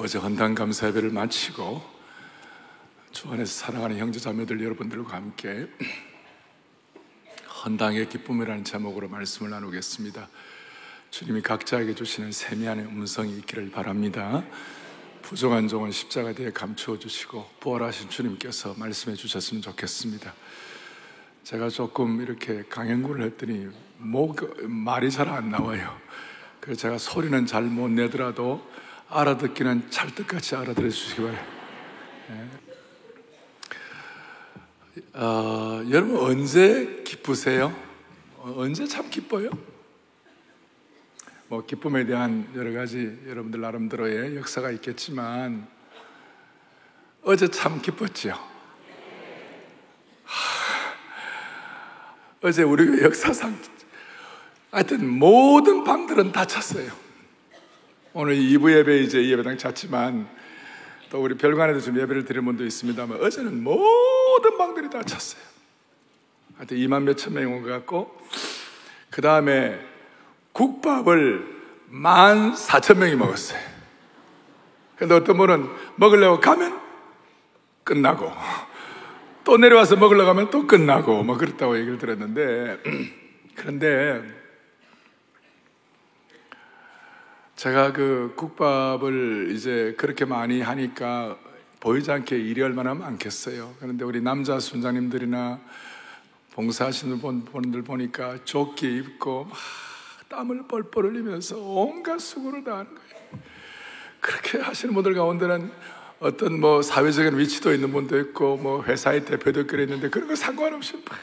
어제 헌당 감사 예배를 마치고 주 안에서 사랑하는 형제 자매들 여러분들과 함께 헌당의 기쁨이라는 제목으로 말씀을 나누겠습니다. 주님이 각자에게 주시는 세미안의 음성이 있기를 바랍니다. 부족한 종은 십자가 뒤에 감추어 주시고 부활하신 주님께서 말씀해 주셨으면 좋겠습니다. 제가 조금 이렇게 강행군을 했더니 목 말이 잘 안 나와요. 그래서 제가 소리는 잘 못 내더라도 알아듣기는 찰떡같이 알아들어 주시기 바랍니다. 네. 어, 여러분 언제 기쁘세요? 어, 언제 참 기뻐요? 뭐 기쁨에 대한 여러 가지 여러분들 나름대로의 역사가 있겠지만 어제 참 기뻤지요. 하, 어제 우리 역사상 하여튼 모든 방들은 닫혔어요. 오늘 2부 예배 이제 예배당 잤지만 또 우리 별관에도 좀 예배를 드릴 분도 있습니다만 어제는 모든 방들이 다 찼어요. 하여튼 2만 몇천 명이 온 것 같고 그 다음에 국밥을 만 사천 명이 먹었어요. 근데 어떤 분은 먹으려고 가면 끝나고 또 내려와서 먹으려고 하면 또 끝나고 뭐 그렇다고 얘기를 들었는데 그런데 제가 그 국밥을 이제 그렇게 많이 하니까 보이지 않게 일이 얼마나 많겠어요. 그런데 우리 남자 순장님들이나 봉사하시는 분들 보니까 조끼 입고 막 땀을 뻘뻘 흘리면서 온갖 수고를 다하는 거예요. 그렇게 하시는 분들 가운데는 어떤 뭐 사회적인 위치도 있는 분도 있고 뭐 회사의 대표도 있는데 그런 거 상관없이 막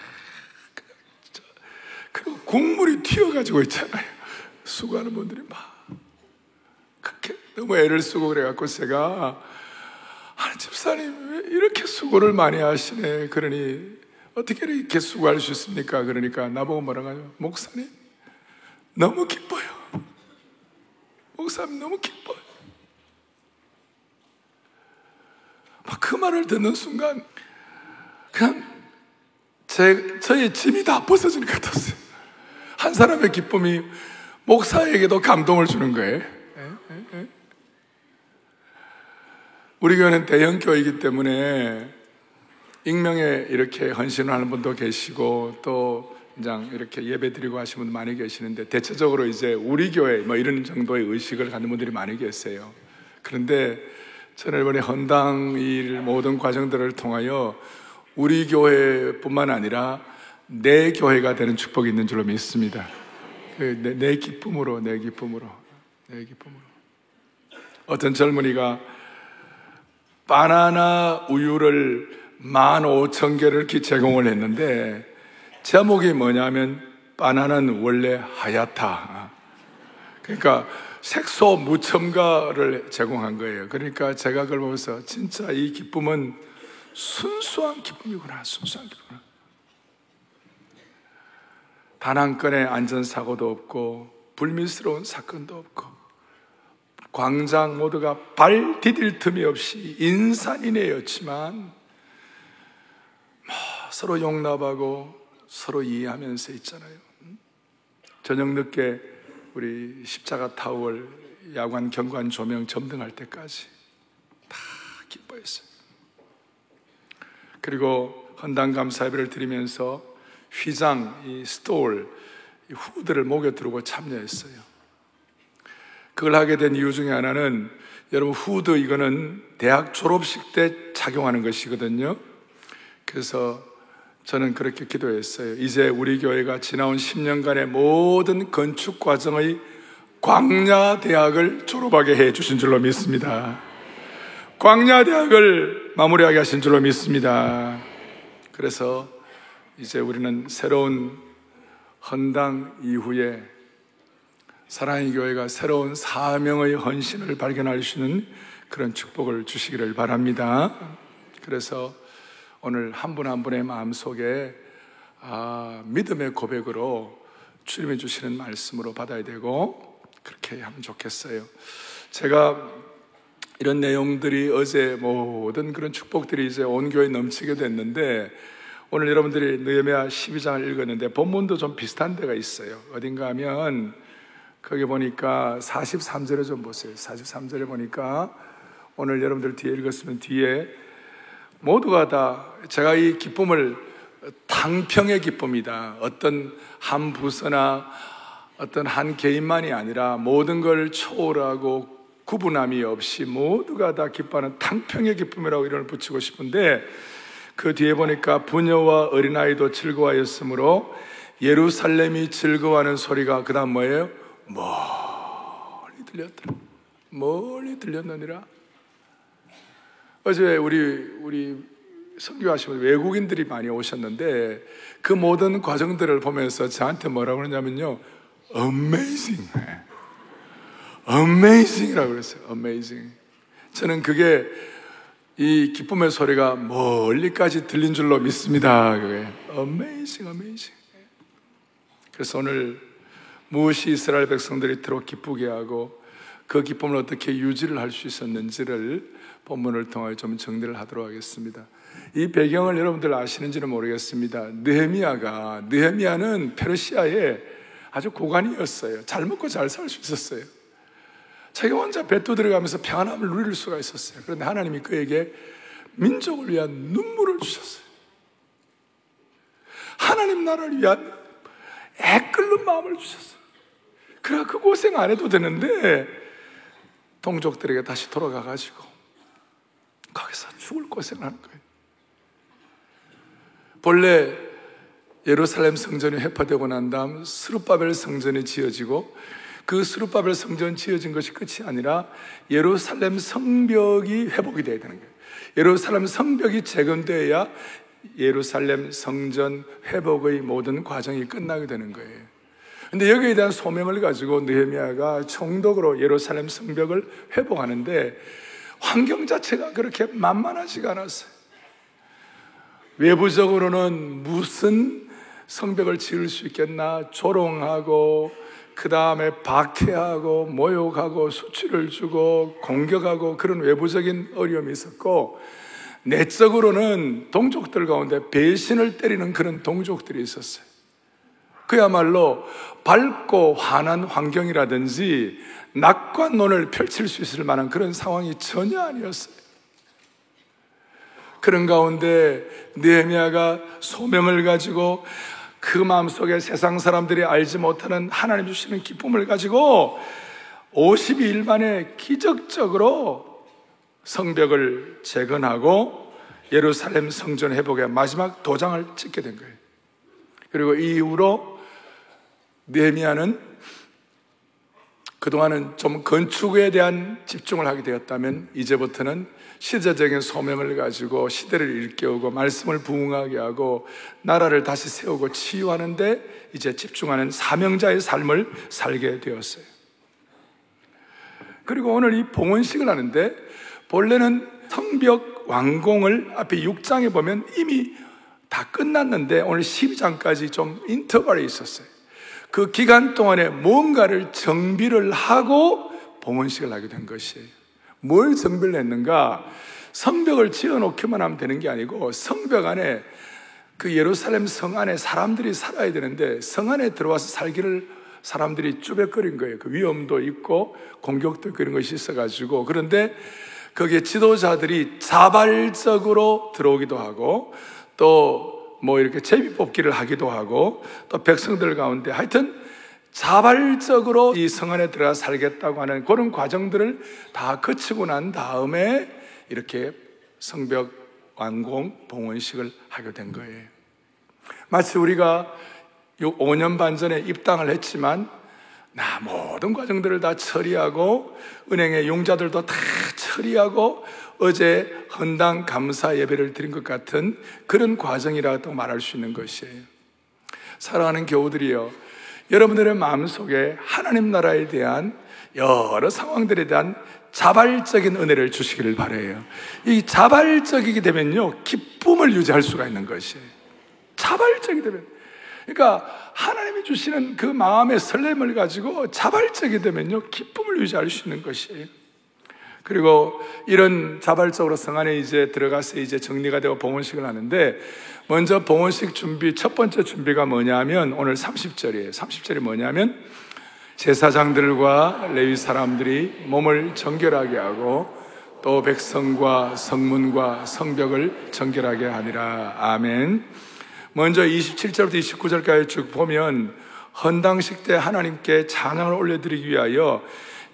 그리고 국물이 튀어가지고 있잖아요. 수고하는 분들이 막 그렇게 너무 애를 쓰고 그래갖고 제가 하나님 집사님 왜 이렇게 수고를 많이 하시네 그러니 어떻게 이렇게 수고할 수 있습니까? 그러니까 나보고 뭐라고 하죠? 목사님 너무 기뻐요 목사님 너무 기뻐요 막 그 말을 듣는 순간 그냥 제, 저의 짐이 다 벗어지는 것 같았어요 한 사람의 기쁨이 목사에게도 감동을 주는 거예요 우리 교회는 대형 교회이기 때문에 익명에 이렇게 헌신을 하는 분도 계시고 또 그냥 이렇게 예배 드리고 하시는 분 많이 계시는데 대체적으로 이제 우리 교회 뭐 이런 정도의 의식을 갖는 분들이 많이 계세요. 그런데 저는 이번에 헌당 일 모든 과정들을 통하여 우리 교회뿐만 아니라 내 교회가 되는 축복이 있는 줄로 믿습니다. 그 내, 내 기쁨으로, 내 기쁨으로, 내 기쁨으로. 어떤 젊은이가 바나나 우유를 만 오천 개를 제공을 했는데 제목이 뭐냐면 바나나는 원래 하얗다. 그러니까 색소 무첨가를 제공한 거예요. 그러니까 제가 그걸 보면서 진짜 이 기쁨은 순수한 기쁨이구나. 순수한 기쁨. 단한 건의 안전사고도 없고 불미스러운 사건도 없고 광장 모두가 발 디딜 틈이 없이 인산인해였지만 뭐 서로 용납하고 서로 이해하면서 있잖아요. 저녁 늦게 우리 십자가 타월 야관 경관 조명 점등할 때까지 다 기뻐했어요. 그리고 헌당 감사예배를 드리면서 휘장, 이 스톨, 이 후들을 목에 두르고 참여했어요. 그걸 하게 된 이유 중에 하나는 여러분 후드 이거는 대학 졸업식 때 착용하는 것이거든요. 그래서 저는 그렇게 기도했어요. 이제 우리 교회가 지나온 10년간의 모든 건축 과정의 광야 대학을 졸업하게 해 주신 줄로 믿습니다. 광야 대학을 마무리하게 하신 줄로 믿습니다. 그래서 이제 우리는 새로운 헌당 이후에 사랑의 교회가 새로운 사명의 헌신을 발견할 수 있는 그런 축복을 주시기를 바랍니다. 그래서 오늘 한 분한 분의 마음 속에 아, 믿음의 고백으로 주님이 주시는 말씀으로 받아야 되고 그렇게 하면 좋겠어요. 제가 이런 내용들이 어제 모든 그런 축복들이 이제 온 교회에 넘치게 됐는데 오늘 여러분들이 느헤미야 12장을 읽었는데 본문도 좀 비슷한 데가 있어요. 어딘가 하면 거기 보니까 43절에 좀 보세요. 43절에 보니까 오늘 여러분들 뒤에 읽었으면 뒤에 모두가 다 제가 이 기쁨을 당평의 기쁨이다. 어떤 한 부서나 어떤 한 개인만이 아니라 모든 걸 초월하고 구분함이 없이 모두가 다 기뻐하는 당평의 기쁨이라고 이름을 붙이고 싶은데 그 뒤에 보니까 부녀와 어린아이도 즐거워하였으므로 예루살렘이 즐거워하는 소리가 그 다음 뭐예요? 멀리 들렸더라. 멀리 들렸느니라. 어제 우리, 우리 선교하시면 외국인들이 많이 오셨는데 그 모든 과정들을 보면서 저한테 뭐라고 그러냐면요. amazing. amazing이라고 그랬어요. amazing. 저는 그게 이 기쁨의 소리가 멀리까지 들린 줄로 믿습니다. 그게 amazing, amazing. 그래서 오늘 무엇이 이스라엘 백성들이 들어 기쁘게 하고 그 기쁨을 어떻게 유지를 할 수 있었는지를 본문을 통하여 좀 정리를 하도록 하겠습니다. 이 배경을 여러분들 아시는지는 모르겠습니다. 느헤미야가 느헤미야는 페르시아의 아주 고관이었어요. 잘 먹고 잘 살 수 있었어요. 자기 혼자 뱃도 들어가면서 평안함을 누릴 수가 있었어요. 그런데 하나님이 그에게 민족을 위한 눈물을 주셨어요. 하나님 나라를 위한 애끓는 마음을 주셨어요. 그래 그 고생 안 해도 되는데 동족들에게 다시 돌아가가지고 거기서 죽을 고생을 하는 거예요. 본래 예루살렘 성전이 회파되고 난 다음 스룹바벨 성전이 지어지고 그 스룹바벨 성전 지어진 것이 끝이 아니라 예루살렘 성벽이 회복이 돼야 되는 거예요. 예루살렘 성벽이 재건되어야 예루살렘 성전 회복의 모든 과정이 끝나게 되는 거예요. 근데 여기에 대한 소명을 가지고 느헤미야가 총독으로 예루살렘 성벽을 회복하는데 환경 자체가 그렇게 만만하지가 않았어요. 외부적으로는 무슨 성벽을 지을 수 있겠나 조롱하고 그 다음에 박해하고 모욕하고 수치를 주고 공격하고 그런 외부적인 어려움이 있었고 내적으로는 동족들 가운데 배신을 때리는 그런 동족들이 있었어요. 그야말로 밝고 환한 환경이라든지 낙관론을 펼칠 수 있을 만한 그런 상황이 전혀 아니었어요. 그런 가운데 느헤미야가 소명을 가지고 그 마음속에 세상 사람들이 알지 못하는 하나님 주시는 기쁨을 가지고 52일 만에 기적적으로 성벽을 재건하고 예루살렘 성전 회복의 마지막 도장을 찍게 된 거예요. 그리고 이 이후로 느헤미야는 그동안은 좀 건축에 대한 집중을 하게 되었다면 이제부터는 시대적인 소명을 가지고 시대를 일깨우고 말씀을 부응하게 하고 나라를 다시 세우고 치유하는데 이제 집중하는 사명자의 삶을 살게 되었어요. 그리고 오늘 이 봉헌식을 하는데 본래는 성벽 완공을 앞에 6장에 보면 이미 다 끝났는데 오늘 12장까지 좀 인터벌이 있었어요. 그 기간 동안에 뭔가를 정비를 하고 봉헌식을 하게 된 것이에요. 뭘 정비를 했는가? 성벽을 지어 놓기만 하면 되는 게 아니고 성벽 안에 그 예루살렘 성 안에 사람들이 살아야 되는데 성 안에 들어와서 살기를 사람들이 쭈뼛거린 거예요. 그 위험도 있고 공격도 그런 것이 있어가지고 그런데 거기에 지도자들이 자발적으로 들어오기도 하고 또 뭐 이렇게 제비 뽑기를 하기도 하고 또 백성들 가운데 하여튼 자발적으로 이 성 안에 들어가 살겠다고 하는 그런 과정들을 다 거치고 난 다음에 이렇게 성벽 완공 봉헌식을 하게 된 거예요. 마치 우리가 5년 반 전에 입당을 했지만 나 모든 과정들을 다 처리하고 은행의 용자들도 다 처리하고 어제 헌당 감사 예배를 드린 것 같은 그런 과정이라고 말할 수 있는 것이에요. 사랑하는 교우들이여 여러분들의 마음속에 하나님 나라에 대한 여러 상황들에 대한 자발적인 은혜를 주시기를 바래요. 이 자발적이게 되면요, 기쁨을 유지할 수가 있는 것이에요. 자발적이 되면. 그러니까 하나님이 주시는 그 마음의 설렘을 가지고 자발적이 되면요, 기쁨을 유지할 수 있는 것이에요. 그리고 이런 자발적으로 성 안에 이제 들어가서 이제 정리가 되고 봉헌식을 하는데 먼저 봉헌식 준비 첫 번째 준비가 뭐냐면 오늘 30절이에요. 30절이 뭐냐면 제사장들과 레위 사람들이 몸을 정결하게 하고 또 백성과 성문과 성벽을 정결하게 하니라. 아멘. 먼저 27절부터 29절까지 쭉 보면 헌당식 때 하나님께 찬양을 올려드리기 위하여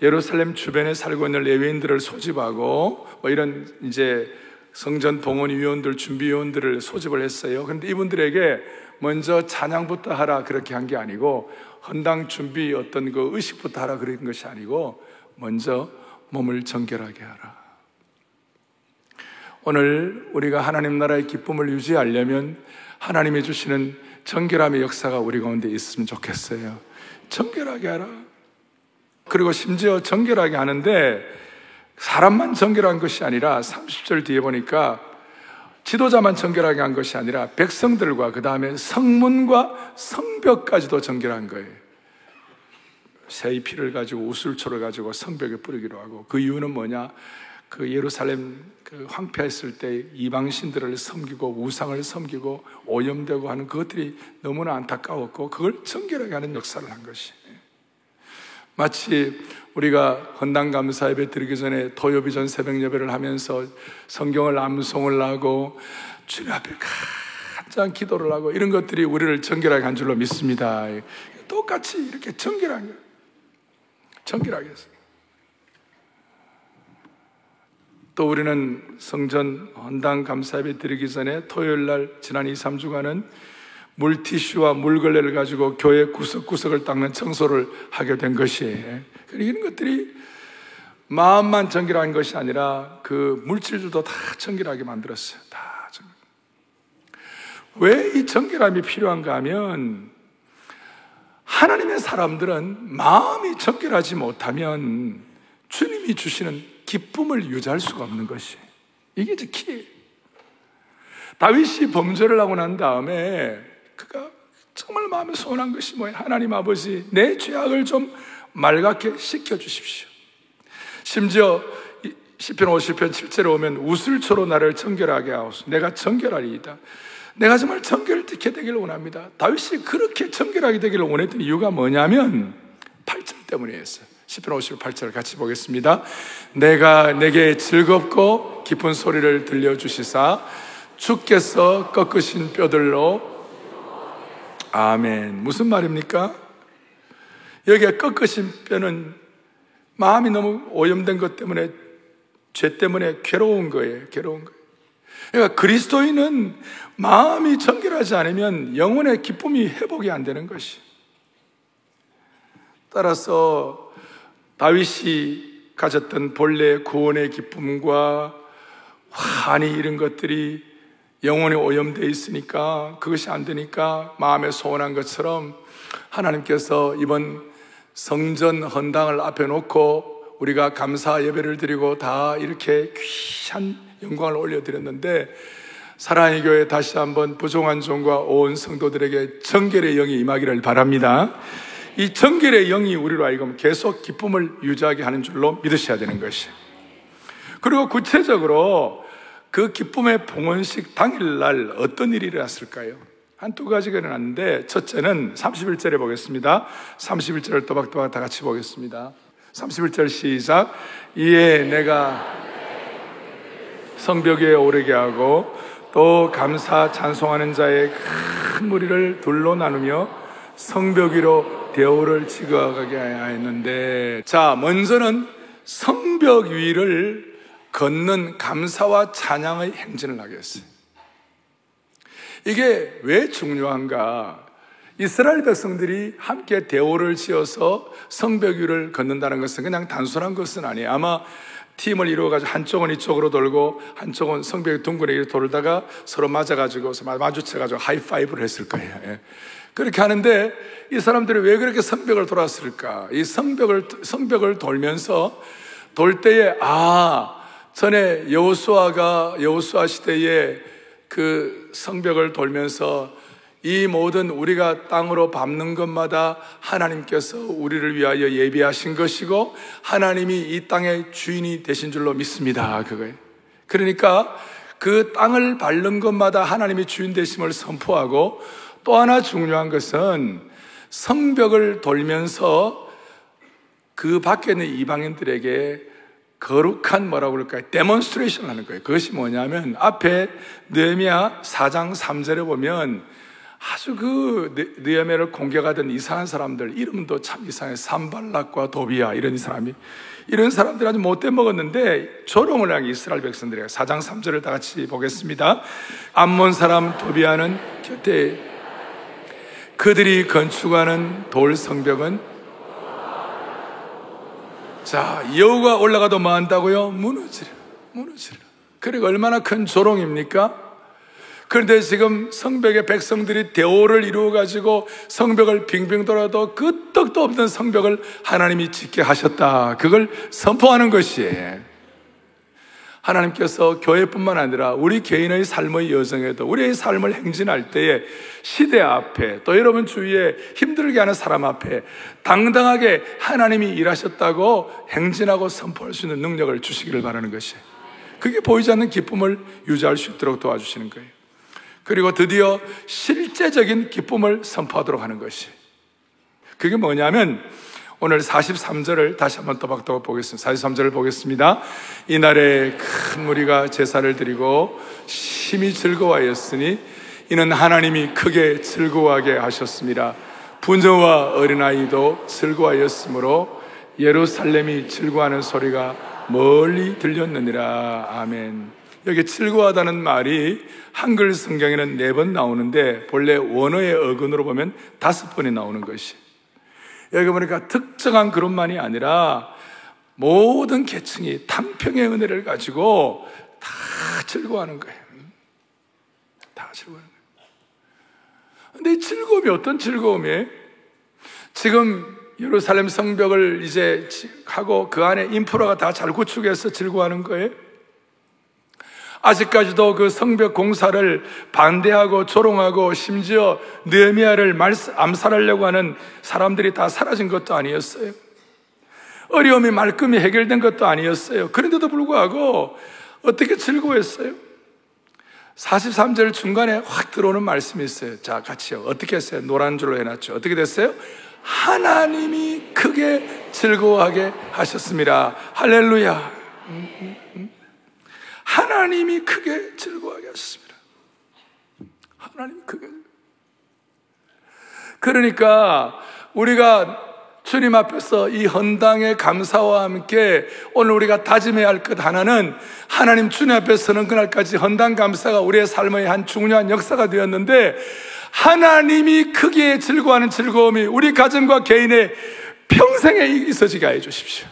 예루살렘 주변에 살고 있는 레위인들을 소집하고 뭐 이런 이제 성전 동원 위원들 준비 위원들을 소집을 했어요. 그런데 이분들에게 먼저 찬양부터 하라 그렇게 한 게 아니고 헌당 준비 어떤 그 의식부터 하라 그런 것이 아니고 먼저 몸을 정결하게 하라. 오늘 우리가 하나님 나라의 기쁨을 유지하려면 하나님이 주시는 정결함의 역사가 우리 가운데 있으면 좋겠어요. 정결하게 하라. 그리고 심지어 정결하게 하는데 사람만 정결한 것이 아니라 30절 뒤에 보니까 지도자만 정결하게 한 것이 아니라 백성들과 그 다음에 성문과 성벽까지도 정결한 거예요. 새의 피를 가지고 우술초를 가지고 성벽에 뿌리기로 하고 그 이유는 뭐냐? 그 예루살렘 그 황폐했을 때 이방신들을 섬기고 우상을 섬기고 오염되고 하는 그것들이 너무나 안타까웠고 그걸 정결하게 하는 역사를 한 것이. 마치 우리가 헌당 감사 예배 드리기 전에 토요비 전 새벽 예배를 하면서 성경을 암송을 하고 주님 앞에 간장 기도를 하고 이런 것들이 우리를 정결하게 한 줄로 믿습니다. 똑같이 이렇게 정결하게 정결하게 했어요. 또 우리는 성전 헌당 감사예배 드리기 전에 토요일 날 지난 2, 3주간은 물티슈와 물걸레를 가지고 교회 구석구석을 닦는 청소를 하게 된 것이에요. 이런 것들이 마음만 정결한 것이 아니라 그 물질들도 다 정결하게 만들었어요. 다 정결. 왜이 정결함이 필요한가 하면 하나님의 사람들은 마음이 정결하지 못하면 주님이 주시는 기쁨을 유지할 수가 없는 것이 이게 이제 키. 다윗이 범죄를 하고 난 다음에 그가 정말 마음에 소원한 것이 뭐예요? 하나님 아버지, 내 죄악을 좀 맑게 씻겨 주십시오. 심지어 시편 50편 7절에 오면 우슬초로 나를 정결하게 하옵소. 내가 정결하리이다. 내가 정말 정결되게 되기를 원합니다. 다윗이 그렇게 정결하게 되기를 원했던 이유가 뭐냐면 8절 때문이었어요. 10편 58절 같이 보겠습니다. 내가 내게 즐겁고 깊은 소리를 들려주시사 주께서 꺾으신 뼈들로 아멘. 무슨 말입니까? 여기에 꺾으신 뼈는 마음이 너무 오염된 것 때문에 죄 때문에 괴로운 거예요. 괴로운 거예요. 그러니까 그리스도인은 마음이 정결하지 않으면 영혼의 기쁨이 회복이 안 되는 것이. 따라서 다윗이 가졌던 본래 구원의 기쁨과 환희 이런 것들이 영혼에 오염되어 있으니까 그것이 안 되니까 마음에 소원한 것처럼 하나님께서 이번 성전 헌당을 앞에 놓고 우리가 감사 예배를 드리고 다 이렇게 귀한 영광을 올려드렸는데 사랑의 교회 다시 한번 부종한 종과 온 성도들에게 정결의 영이 임하기를 바랍니다. 이 정결의 영이 우리로 하여금 계속 기쁨을 유지하게 하는 줄로 믿으셔야 되는 것이. 그리고 구체적으로 그 기쁨의 봉헌식 당일날 어떤 일이 일어났을까요? 한 두 가지가 일어났는데 첫째는 31절에 보겠습니다. 31절을 또박또박 다 같이 보겠습니다. 31절 시작. 이에 내가 성벽 위에 오르게 하고 또 감사 찬송하는 자의 큰 무리를 둘로 나누며 성벽 위로 대오를 지어가게 하였는데 자 먼저는 성벽 위를 걷는 감사와 찬양의 행진을 하게 했어요. 이게 왜 중요한가? 이스라엘 백성들이 함께 대오를 지어서 성벽 위를 걷는다는 것은 그냥 단순한 것은 아니에요. 아마 팀을 이루어가지고 한쪽은 이쪽으로 돌고 한쪽은 성벽 둥근에 돌다가 서로 맞아가지고 마주쳐가지고 하이파이브를 했을 거예요. 예. 그렇게 하는데 이 사람들이 왜 그렇게 성벽을 돌았을까? 이 성벽을 성벽을 돌면서 돌 때에 아 전에 여호수아가 여호수아 시대에 그 성벽을 돌면서 이 모든 우리가 땅으로 밟는 것마다 하나님께서 우리를 위하여 예비하신 것이고 하나님이 이 땅의 주인이 되신 줄로 믿습니다. 그거예요. 그러니까 그 땅을 밟는 것마다 하나님이 주인 되심을 선포하고 또 하나 중요한 것은 성벽을 돌면서 그 밖에 있는 이방인들에게 거룩한 뭐라고 그럴까요? demonstration 하는 거예요. 그것이 뭐냐면 앞에 느헤미야 4장 3절에 보면 아주 그 느헤미야를 공격하던 이상한 사람들 이름도 참 이상해. 산발랏과 도비야 이런 사람이 이런 사람들 아주 못돼 먹었는데 조롱을 한 이스라엘 백성들에게 4장 3절을 다 같이 보겠습니다. 암몬 사람 도비야는 곁에 그들이 건축하는 돌 성벽은 자, 여우가 올라가도 뭐 한다고요? 무너지려. 무너지려. 그리고 얼마나 큰 조롱입니까? 그런데 지금 성벽의 백성들이 대오를 이루어가지고 성벽을 빙빙 돌아도 끄떡도 없는 성벽을 하나님이 짓게 하셨다. 그걸 선포하는 것이에요. 하나님께서 교회뿐만 아니라 우리 개인의 삶의 여정에도 우리의 삶을 행진할 때에 시대 앞에 또 여러분 주위에 힘들게 하는 사람 앞에 당당하게 하나님이 일하셨다고 행진하고 선포할 수 있는 능력을 주시기를 바라는 것이 그게 보이지 않는 기쁨을 유지할 수 있도록 도와주시는 거예요. 그리고 드디어 실제적인 기쁨을 선포하도록 하는 것이 그게 뭐냐면 오늘 43절을 다시 한번 또박또박 보겠습니다. 43절을 보겠습니다. 이날에 큰 무리가 제사를 드리고 심히 즐거워하였으니 이는 하나님이 크게 즐거워하게 하셨습니다. 분녀와 어린아이도 즐거워하였으므로 예루살렘이 즐거워하는 소리가 멀리 들렸느니라. 아멘. 여기 즐거워하다는 말이 한글 성경에는 네 번 나오는데 본래 원어의 어근으로 보면 다섯 번이 나오는 것이. 여기 보니까 특정한 그룹만이 아니라 모든 계층이 tan평의 은혜를 가지고 다 즐거워하는 거예요. 다 즐거워하는 거예요. 근데 이 즐거움이 어떤 즐거움이에요? 지금 예루살렘 성벽을 이제 하고 그 안에 인프라가 다 잘 구축해서 즐거워하는 거예요? 아직까지도 그 성벽 공사를 반대하고 조롱하고 심지어 느헤미야를 암살하려고 하는 사람들이 다 사라진 것도 아니었어요. 어려움이 말끔히 해결된 것도 아니었어요. 그런데도 불구하고 어떻게 즐거워했어요? 43절 중간에 확 들어오는 말씀이 있어요. 자, 같이요. 어떻게 했어요? 노란 줄로 해놨죠. 어떻게 됐어요? 하나님이 크게 즐거워하게 하셨습니다. 할렐루야. 하나님이 크게 즐거워하게 하셨습니다. 하나님이 크게. 그러니까 우리가 주님 앞에서 이 헌당의 감사와 함께 오늘 우리가 다짐해야 할 것 하나는 하나님 주님 앞에 서는 그날까지 헌당 감사가 우리의 삶의 한 중요한 역사가 되었는데 하나님이 크게 즐거워하는 즐거움이 우리 가정과 개인의 평생에 있어지게 해 주십시오.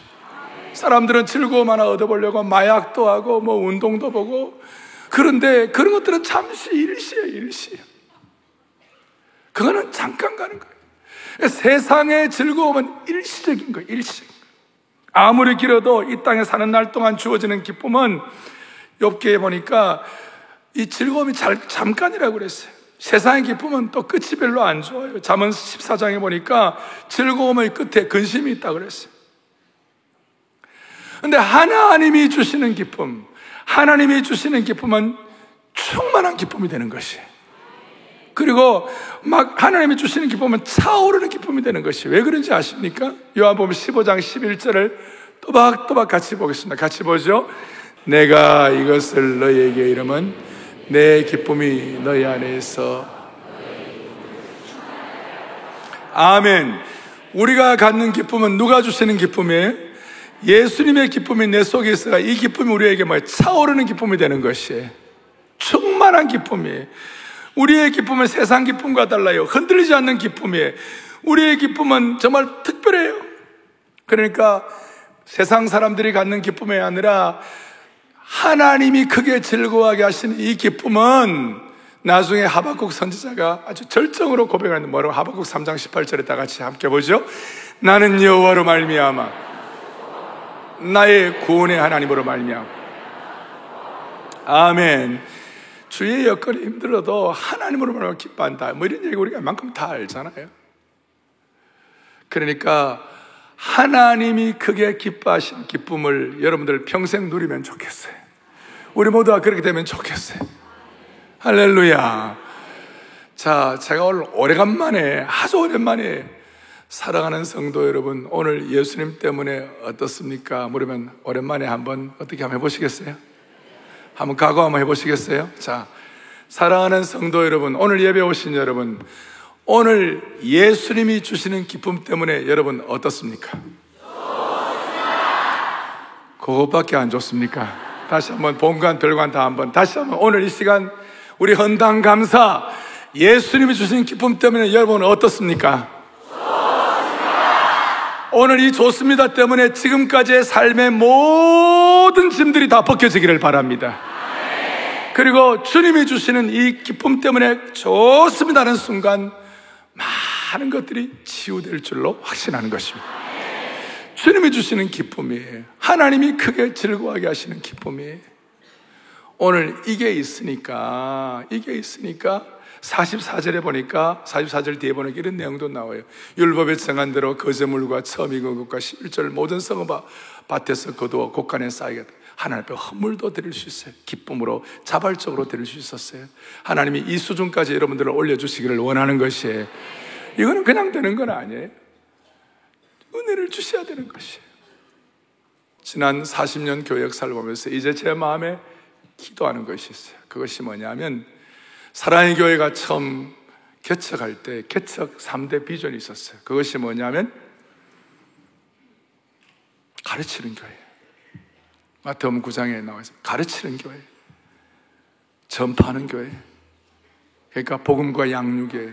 사람들은 즐거움 하나 얻어보려고 마약도 하고 뭐 운동도 보고 그런데 그런 것들은 잠시 일시예요, 일시. 그거는 잠깐 가는 거예요. 세상의 즐거움은 일시적인 거예요, 일시. 아무리 길어도 이 땅에 사는 날 동안 주어지는 기쁨은 엽기에 보니까 이 즐거움이 잘, 잠깐이라고 그랬어요. 세상의 기쁨은 또 끝이 별로 안 좋아요. 잠언 14장에 보니까 즐거움의 끝에 근심이 있다 그랬어요. 근데 하나님이 주시는 기쁨, 하나님이 주시는 기쁨은 충만한 기쁨이 되는 것이. 그리고 막 하나님이 주시는 기쁨은 차오르는 기쁨이 되는 것이. 왜 그런지 아십니까? 요한복음 15장 11절을 또박또박 같이 보겠습니다. 같이 보죠. 내가 이것을 너희에게 이름은 내 기쁨이 너희 안에서 아멘. 우리가 갖는 기쁨은 누가 주시는 기쁨이에요? 예수님의 기쁨이 내 속에 있어가 이 기쁨이 우리에게 뭐 차오르는 기쁨이 되는 것이 충만한 기쁨이 우리의 기쁨은 세상 기쁨과 달라요. 흔들리지 않는 기쁨이에요. 우리의 기쁨은 정말 특별해요. 그러니까 세상 사람들이 갖는 기쁨이 아니라 하나님이 크게 즐거워하게 하시는 이 기쁨은 나중에 하박국 선지자가 아주 절정으로 고백하는 뭐라고 하박국 3장 18절에 다 같이 함께 보죠. 나는 여호와로 말미암아 나의 구원의 하나님으로 말미암. 아멘. 주의 여건이 힘들어도 하나님으로 말하면 기뻐한다. 뭐 이런 얘기 우리가 만큼 다 알잖아요. 그러니까 하나님이 크게 기뻐하신 기쁨을 여러분들 평생 누리면 좋겠어요. 우리 모두가 그렇게 되면 좋겠어요. 할렐루야. 자, 제가 오늘 오래간만에, 아주 오랜만에 사랑하는 성도 여러분, 오늘 예수님 때문에 어떻습니까? 물으면 오랜만에 한번 어떻게 한번 해보시겠어요? 한번 각오 한번 해보시겠어요? 자, 사랑하는 성도 여러분, 오늘 예배 오신 여러분, 오늘 예수님이 주시는 기쁨 때문에 여러분 어떻습니까? 그것밖에 안 좋습니까? 다시 한번 본관, 별관 다 한번 다시 한번 오늘 이 시간 우리 헌당 감사 예수님이 주신 기쁨 때문에 여러분 어떻습니까? 오늘 이 좋습니다 때문에 지금까지의 삶의 모든 짐들이 다 벗겨지기를 바랍니다. 그리고 주님이 주시는 이 기쁨 때문에 좋습니다는 순간 많은 것들이 치유될 줄로 확신하는 것입니다. 주님이 주시는 기쁨이에요. 하나님이 크게 즐거워하게 하시는 기쁨이에요. 오늘 이게 있으니까, 이게 있으니까 44절에 보니까 44절 뒤에 보니까 이런 내용도 나와요. 율법에 정한 대로 거제물과 처음 익은 것과 11절 모든 성읍 밭에서 거두어 곡간에 쌓이겠다. 하나님 앞에 헌물도 드릴 수 있어요. 기쁨으로 자발적으로 드릴 수 있었어요. 하나님이 이 수준까지 여러분들을 올려주시기를 원하는 것이에요. 이거는 그냥 되는 건 아니에요. 은혜를 주셔야 되는 것이에요. 지난 40년 교회 역사를 보면서 이제 제 마음에 기도하는 것이 있어요. 그것이 뭐냐면 사랑의 교회가 처음 개척할 때 개척 3대 비전이 있었어요. 그것이 뭐냐면 가르치는 교회. 마태음 9장에 나와 있습니다. 가르치는 교회. 전파하는 교회. 그러니까 복음과 양육에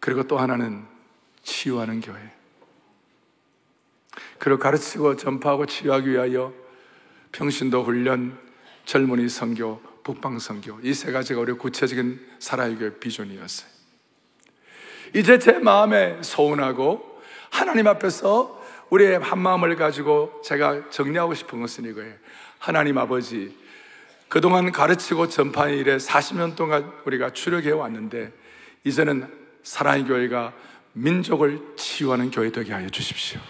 그리고 또 하나는 치유하는 교회. 그리고 가르치고 전파하고 치유하기 위하여 평신도 훈련, 젊은이 선교, 북방 선교 이 세 가지가 우리 구체적인 사랑의 교회 비전이었어요. 이제 제 마음에 소원하고 하나님 앞에서 우리의 한 마음을 가지고 제가 정리하고 싶은 것은 이거예요. 하나님 아버지, 그동안 가르치고 전파의 일에 40년 동안 우리가 추력해 왔는데, 이제는 사랑의 교회가 민족을 치유하는 교회 되게 하여 주십시오.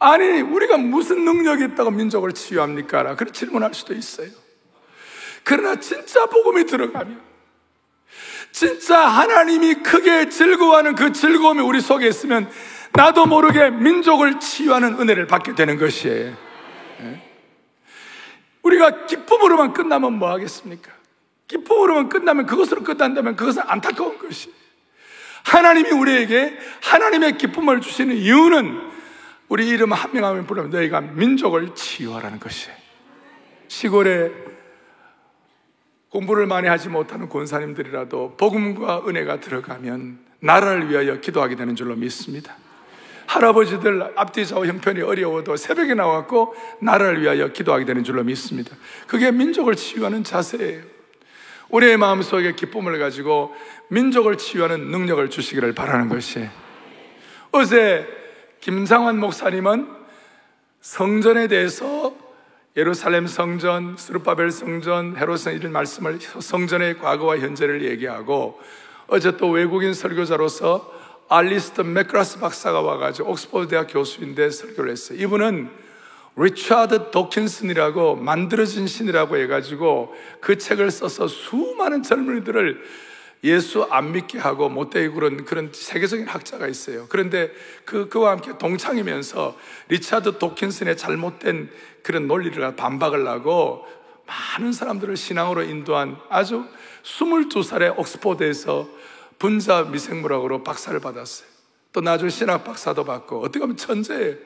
아니, 우리가 무슨 능력이 있다고 민족을 치유합니까? 그런 질문할 수도 있어요. 그러나 진짜 복음이 들어가면 진짜 하나님이 크게 즐거워하는 그 즐거움이 우리 속에 있으면 나도 모르게 민족을 치유하는 은혜를 받게 되는 것이에요. 예? 우리가 기쁨으로만 끝나면 뭐 하겠습니까? 기쁨으로만 끝나면 그것으로 끝난다면 그것은 안타까운 것이. 하나님이 우리에게 하나님의 기쁨을 주시는 이유는 우리 이름 한 명 하면 부르면 너희가 민족을 치유하라는 것이에요. 시골에 공부를 많이 하지 못하는 권사님들이라도 복음과 은혜가 들어가면 나라를 위하여 기도하게 되는 줄로 믿습니다. 할아버지들 앞뒤 좌우 형편이 어려워도 새벽에 나왔고 나라를 위하여 기도하게 되는 줄로 믿습니다. 그게 민족을 치유하는 자세예요. 우리의 마음속에 기쁨을 가지고 민족을 치유하는 능력을 주시기를 바라는 것이에요. 어제 김상환 목사님은 성전에 대해서 예루살렘 성전, 스룹바벨 성전, 헤롯 성전 이런 말씀을 성전의 과거와 현재를 얘기하고 어제 또 외국인 설교자로서 알리스터 맥그라스 박사가 와가지고 옥스퍼드 대학 교수인데 설교를 했어요. 이분은 리차드 도킨슨이라고 만들어진 신이라고 해가지고 그 책을 써서 수많은 젊은이들을 예수 안 믿게 하고 못되게 그런 그런 세계적인 학자가 있어요. 그런데 그 그와 함께 동창이면서 리차드 도킨슨의 잘못된 그런 논리를 반박을 하고 많은 사람들을 신앙으로 인도한 아주 22살의 옥스포드에서 분자 미생물학으로 박사를 받았어요. 또 나중에 신학 박사도 받고 어떻게 보면 천재예요.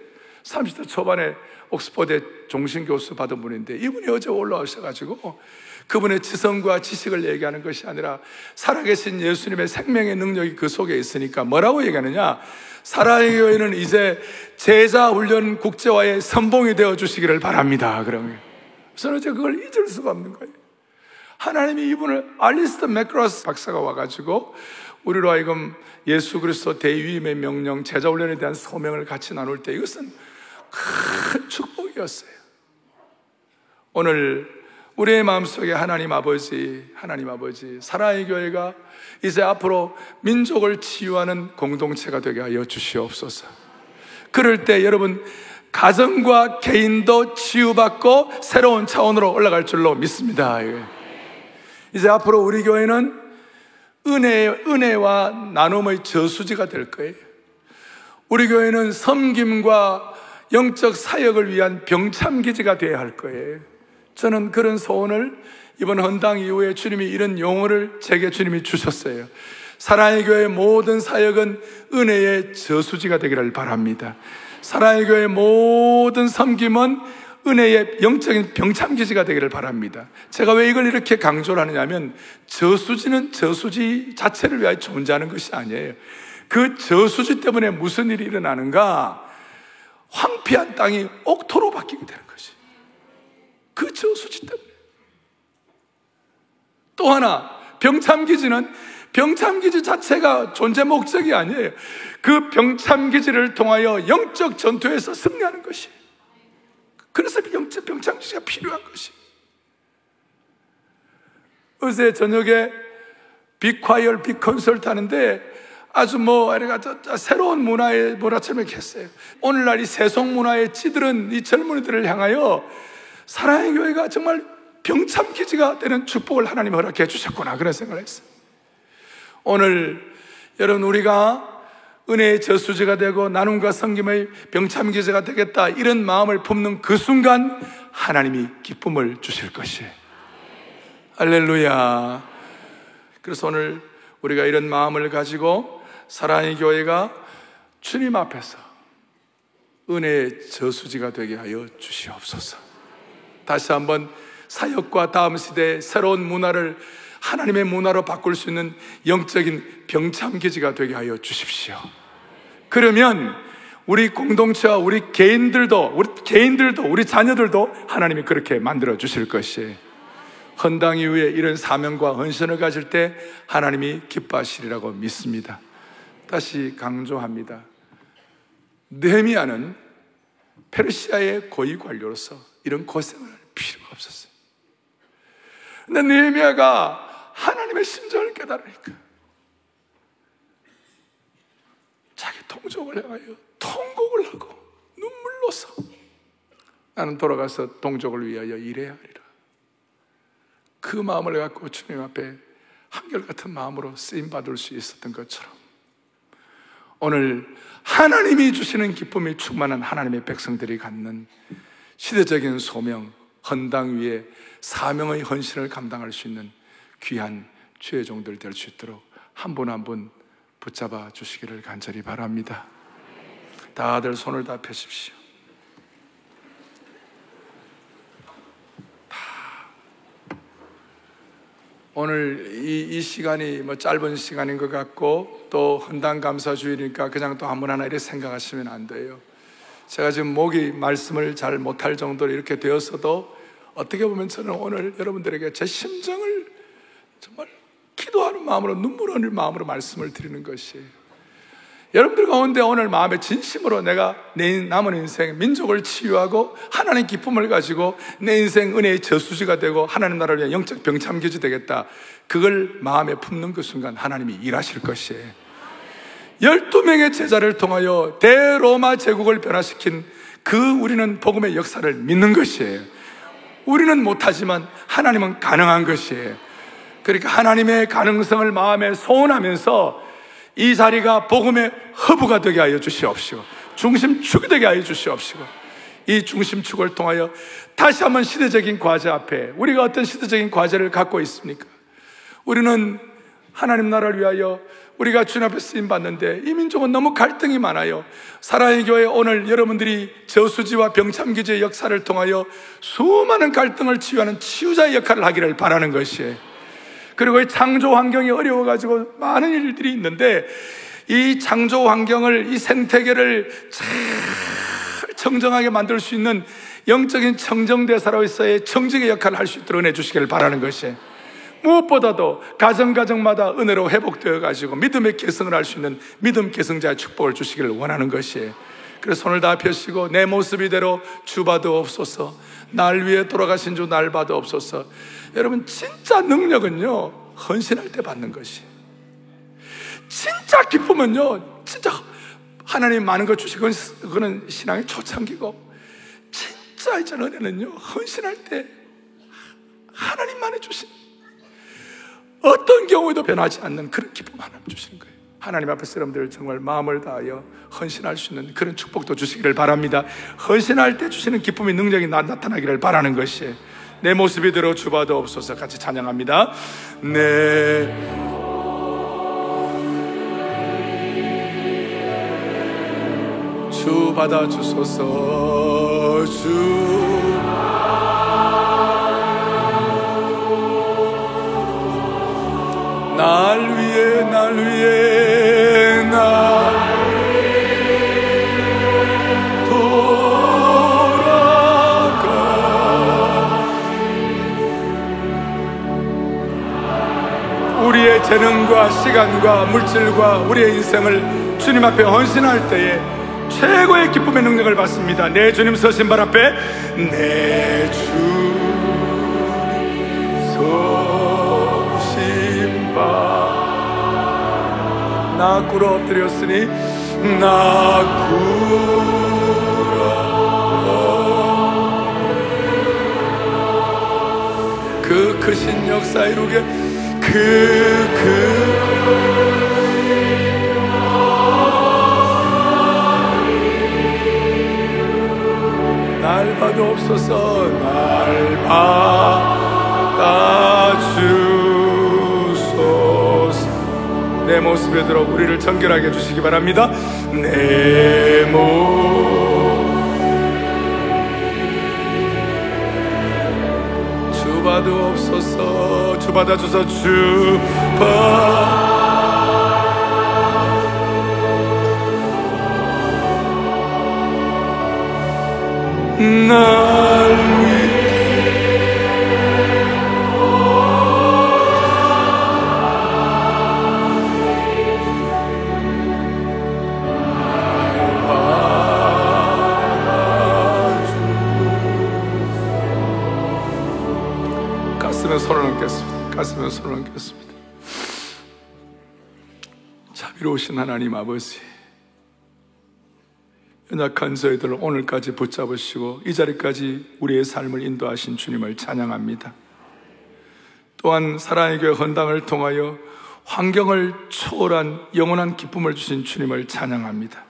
30대 초반에 옥스포드의 종신 교수 받은 분인데 이분이 어제 올라오셔가지고 그분의 지성과 지식을 얘기하는 것이 아니라 살아계신 예수님의 생명의 능력이 그 속에 있으니까 뭐라고 얘기하느냐? 사랑의 교회는 이제 제자 훈련 국제화의 선봉이 되어 주시기를 바랍니다. 그러면 저는 이제 그걸 잊을 수가 없는 거예요. 하나님이 이분을 알리스터 맥크로스 박사가 와가지고 우리로 하여금 예수 그리스도 대위임의 명령, 제자 훈련에 대한 소명을 같이 나눌 때 이것은 큰 축복이었어요. 오늘 우리의 마음속에 하나님 아버지, 하나님 아버지, 사랑의 교회가 이제 앞으로 민족을 치유하는 공동체가 되게 하여 주시옵소서. 그럴 때 여러분, 가정과 개인도 치유받고 새로운 차원으로 올라갈 줄로 믿습니다. 이제 앞으로 우리 교회는 은혜, 은혜와 나눔의 저수지가 될 거예요. 우리 교회는 섬김과 영적 사역을 위한 병참기지가 되어야 할 거예요. 저는 그런 소원을 이번 헌당 이후에 주님이 이런 용어를 제게 주님이 주셨어요. 사랑의 교회 모든 사역은 은혜의 저수지가 되기를 바랍니다. 사랑의 교회 모든 섬김은 은혜의 영적인 병참기지가 되기를 바랍니다. 제가 왜 이걸 이렇게 강조를 하느냐면 저수지는 저수지 자체를 위하여 존재하는 것이 아니에요. 그 저수지 때문에 무슨 일이 일어나는가? 황폐한 땅이 옥토로 바뀌게 되는. 그 저수지 때문에. 또 하나, 병참기지는 병참기지 자체가 존재 목적이 아니에요. 그 병참기지를 통하여 영적 전투에서 승리하는 것이. 그래서 영적 병참기지가 필요한 것이. 어제 저녁에 빅콰이얼 빅컨설트 하는데 아주 뭐, 이래가 새로운 문화의 문화처럼 했어요. 오늘날 이 세속 문화에 찌들은 이 젊은이들을 향하여 사랑의 교회가 정말 병참기지가 되는 축복을 하나님 허락해 주셨구나. 그런 생각을 했어요. 오늘 여러분 우리가 은혜의 저수지가 되고 나눔과 성김의 병참기지가 되겠다 이런 마음을 품는 그 순간 하나님이 기쁨을 주실 것이에요. 할렐루야. 그래서 오늘 우리가 이런 마음을 가지고 사랑의 교회가 주님 앞에서 은혜의 저수지가 되게 하여 주시옵소서. 다시 한번 사역과 다음 시대의 새로운 문화를 하나님의 문화로 바꿀 수 있는 영적인 병참기지가 되게 하여 주십시오. 그러면 우리 공동체와 우리 개인들도, 우리 개인들도, 우리 자녀들도 하나님이 그렇게 만들어 주실 것이에요. 헌당 이후에 이런 사명과 헌신을 가질 때 하나님이 기뻐하시리라고 믿습니다. 다시 강조합니다. 느헤미야는 페르시아의 고위 관료로서 이런 고생을 할 필요가 없었어요. 근데 느헤미야가 하나님의 심정을 깨달으니까 자기 동족을 향하여 통곡을 하고 눈물로서 나는 돌아가서 동족을 위하여 일해야 하리라. 그 마음을 갖고 주님 앞에 한결같은 마음으로 쓰임 받을 수 있었던 것처럼 오늘 하나님이 주시는 기쁨이 충만한 하나님의 백성들이 갖는 시대적인 소명, 헌당 위에 사명의 헌신을 감당할 수 있는 귀한 주의 종들 될 수 있도록 한 분 한 분 붙잡아 주시기를 간절히 바랍니다. 다들 손을 다 펴십시오. 오늘 이, 이, 시간이 뭐 짧은 시간인 것 같고 또 헌당 감사 주일이니까 그냥 또 아무나 이렇게 생각하시면 안 돼요. 제가 지금 목이 말씀을 잘 못할 정도로 이렇게 되었어도 어떻게 보면 저는 오늘 여러분들에게 제 심정을 정말 기도하는 마음으로 눈물 흘릴 마음으로 말씀을 드리는 것이에요. 여러분들 가운데 오늘 마음의 진심으로 내가 내 남은 인생 민족을 치유하고 하나님 기쁨을 가지고 내 인생 은혜의 저수지가 되고 하나님 나라를 위한 영적 병참기지 되겠다. 그걸 마음에 품는 그 순간 하나님이 일하실 것이에요. 12명의 제자를 통하여 대로마 제국을 변화시킨 그 우리는 복음의 역사를 믿는 것이에요. 우리는 못하지만 하나님은 가능한 것이에요. 그러니까 하나님의 가능성을 마음에 소원하면서 이 자리가 복음의 허브가 되게 하여 주시옵시고 중심축이 되게 하여 주시옵시고 이 중심축을 통하여 다시 한번 시대적인 과제 앞에 우리가 어떤 시대적인 과제를 갖고 있습니까? 우리는 하나님 나라를 위하여 우리가 주님 앞에 쓰임 받는데 이 민족은 너무 갈등이 많아요. 사랑의 교회 오늘 여러분들이 저수지와 병참기지의 역사를 통하여 수많은 갈등을 치유하는 치유자의 역할을 하기를 바라는 것이에요. 그리고 이 창조 환경이 어려워가지고 많은 일들이 있는데 이 창조 환경을, 이 생태계를 잘 청정하게 만들 수 있는 영적인 청정대사로서의 청정의 역할을 할 수 있도록 은혜 주시기를 바라는 것이에요. 무엇보다도 가정가정마다 은혜로 회복되어 가지고 믿음의 개성을 할 수 있는 믿음 개성자의 축복을 주시기를 원하는 것이에요. 그래서 손을 다 펴시고 내 모습 이대로 주봐도 없소서. 날 위해 돌아가신 주 날 봐도 없소서. 여러분 진짜 능력은요 헌신할 때 받는 것이. 진짜 기쁨은요 진짜 하나님 많은 걸 주시고 그거는 신앙의 초창기고 진짜 있잖아요 은혜는요 헌신할 때 하나님만이 주신 어떤 경우에도 변하지 않는 그런 기쁨 하나님 주시는 거예요. 하나님 앞에 사람들 정말 마음을 다하여 헌신할 수 있는 그런 축복도 주시기를 바랍니다. 헌신할 때 주시는 기쁨의 능력이 나, 타나기를 바라는 것이 내 모습이 들어 주봐도 없어서 같이 찬양합니다. 네. 주 받아주소서 주 날 위해 우리의 재능과 시간과 물질과 우리의 인생을 주님 앞에 헌신할 때에 최고의 기쁨의 능력을 받습니다. 내 주님 서신 발 앞에 내주 나 꿇어 엎드렸으니 나 꿇어 그 크신 역사 이루게 그 그. 날 받아옵소서 날 받아주 내 모습에 들어 우리를 정결하게 해주시기 바랍니다. 내 모습 주 받아옵소서 주 받아주소 주받 날 가슴에 손을 얹겠습니다. 자비로우신 하나님 아버지, 연약한 저희들을 오늘까지 붙잡으시고 이 자리까지 우리의 삶을 인도하신 주님을 찬양합니다. 또한 사랑의 교회 헌당을 통하여 환경을 초월한 영원한 기쁨을 주신 주님을 찬양합니다.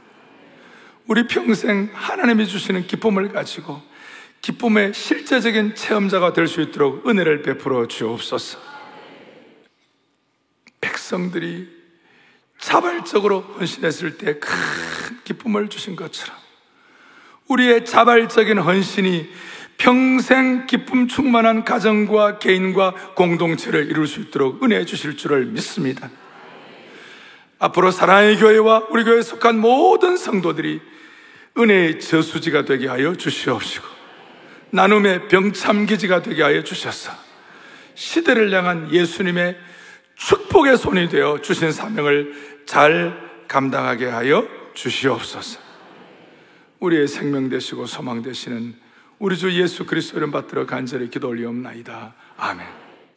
우리 평생 하나님이 주시는 기쁨을 가지고 기쁨의 실제적인 체험자가 될 수 있도록 은혜를 베풀어 주옵소서. 백성들이 자발적으로 헌신했을 때 큰 기쁨을 주신 것처럼 우리의 자발적인 헌신이 평생 기쁨 충만한 가정과 개인과 공동체를 이룰 수 있도록 은혜 주실 줄을 믿습니다. 앞으로 사랑의 교회와 우리 교회에 속한 모든 성도들이 은혜의 저수지가 되게 하여 주시옵시고 나눔의 병참기지가 되게 하여 주셔서 시대를 향한 예수님의 축복의 손이 되어 주신 사명을 잘 감당하게 하여 주시옵소서. 우리의 생명 되시고 소망 되시는 우리 주 예수 그리스도 이름 받들어 간절히 기도 올리옵나이다. 아멘.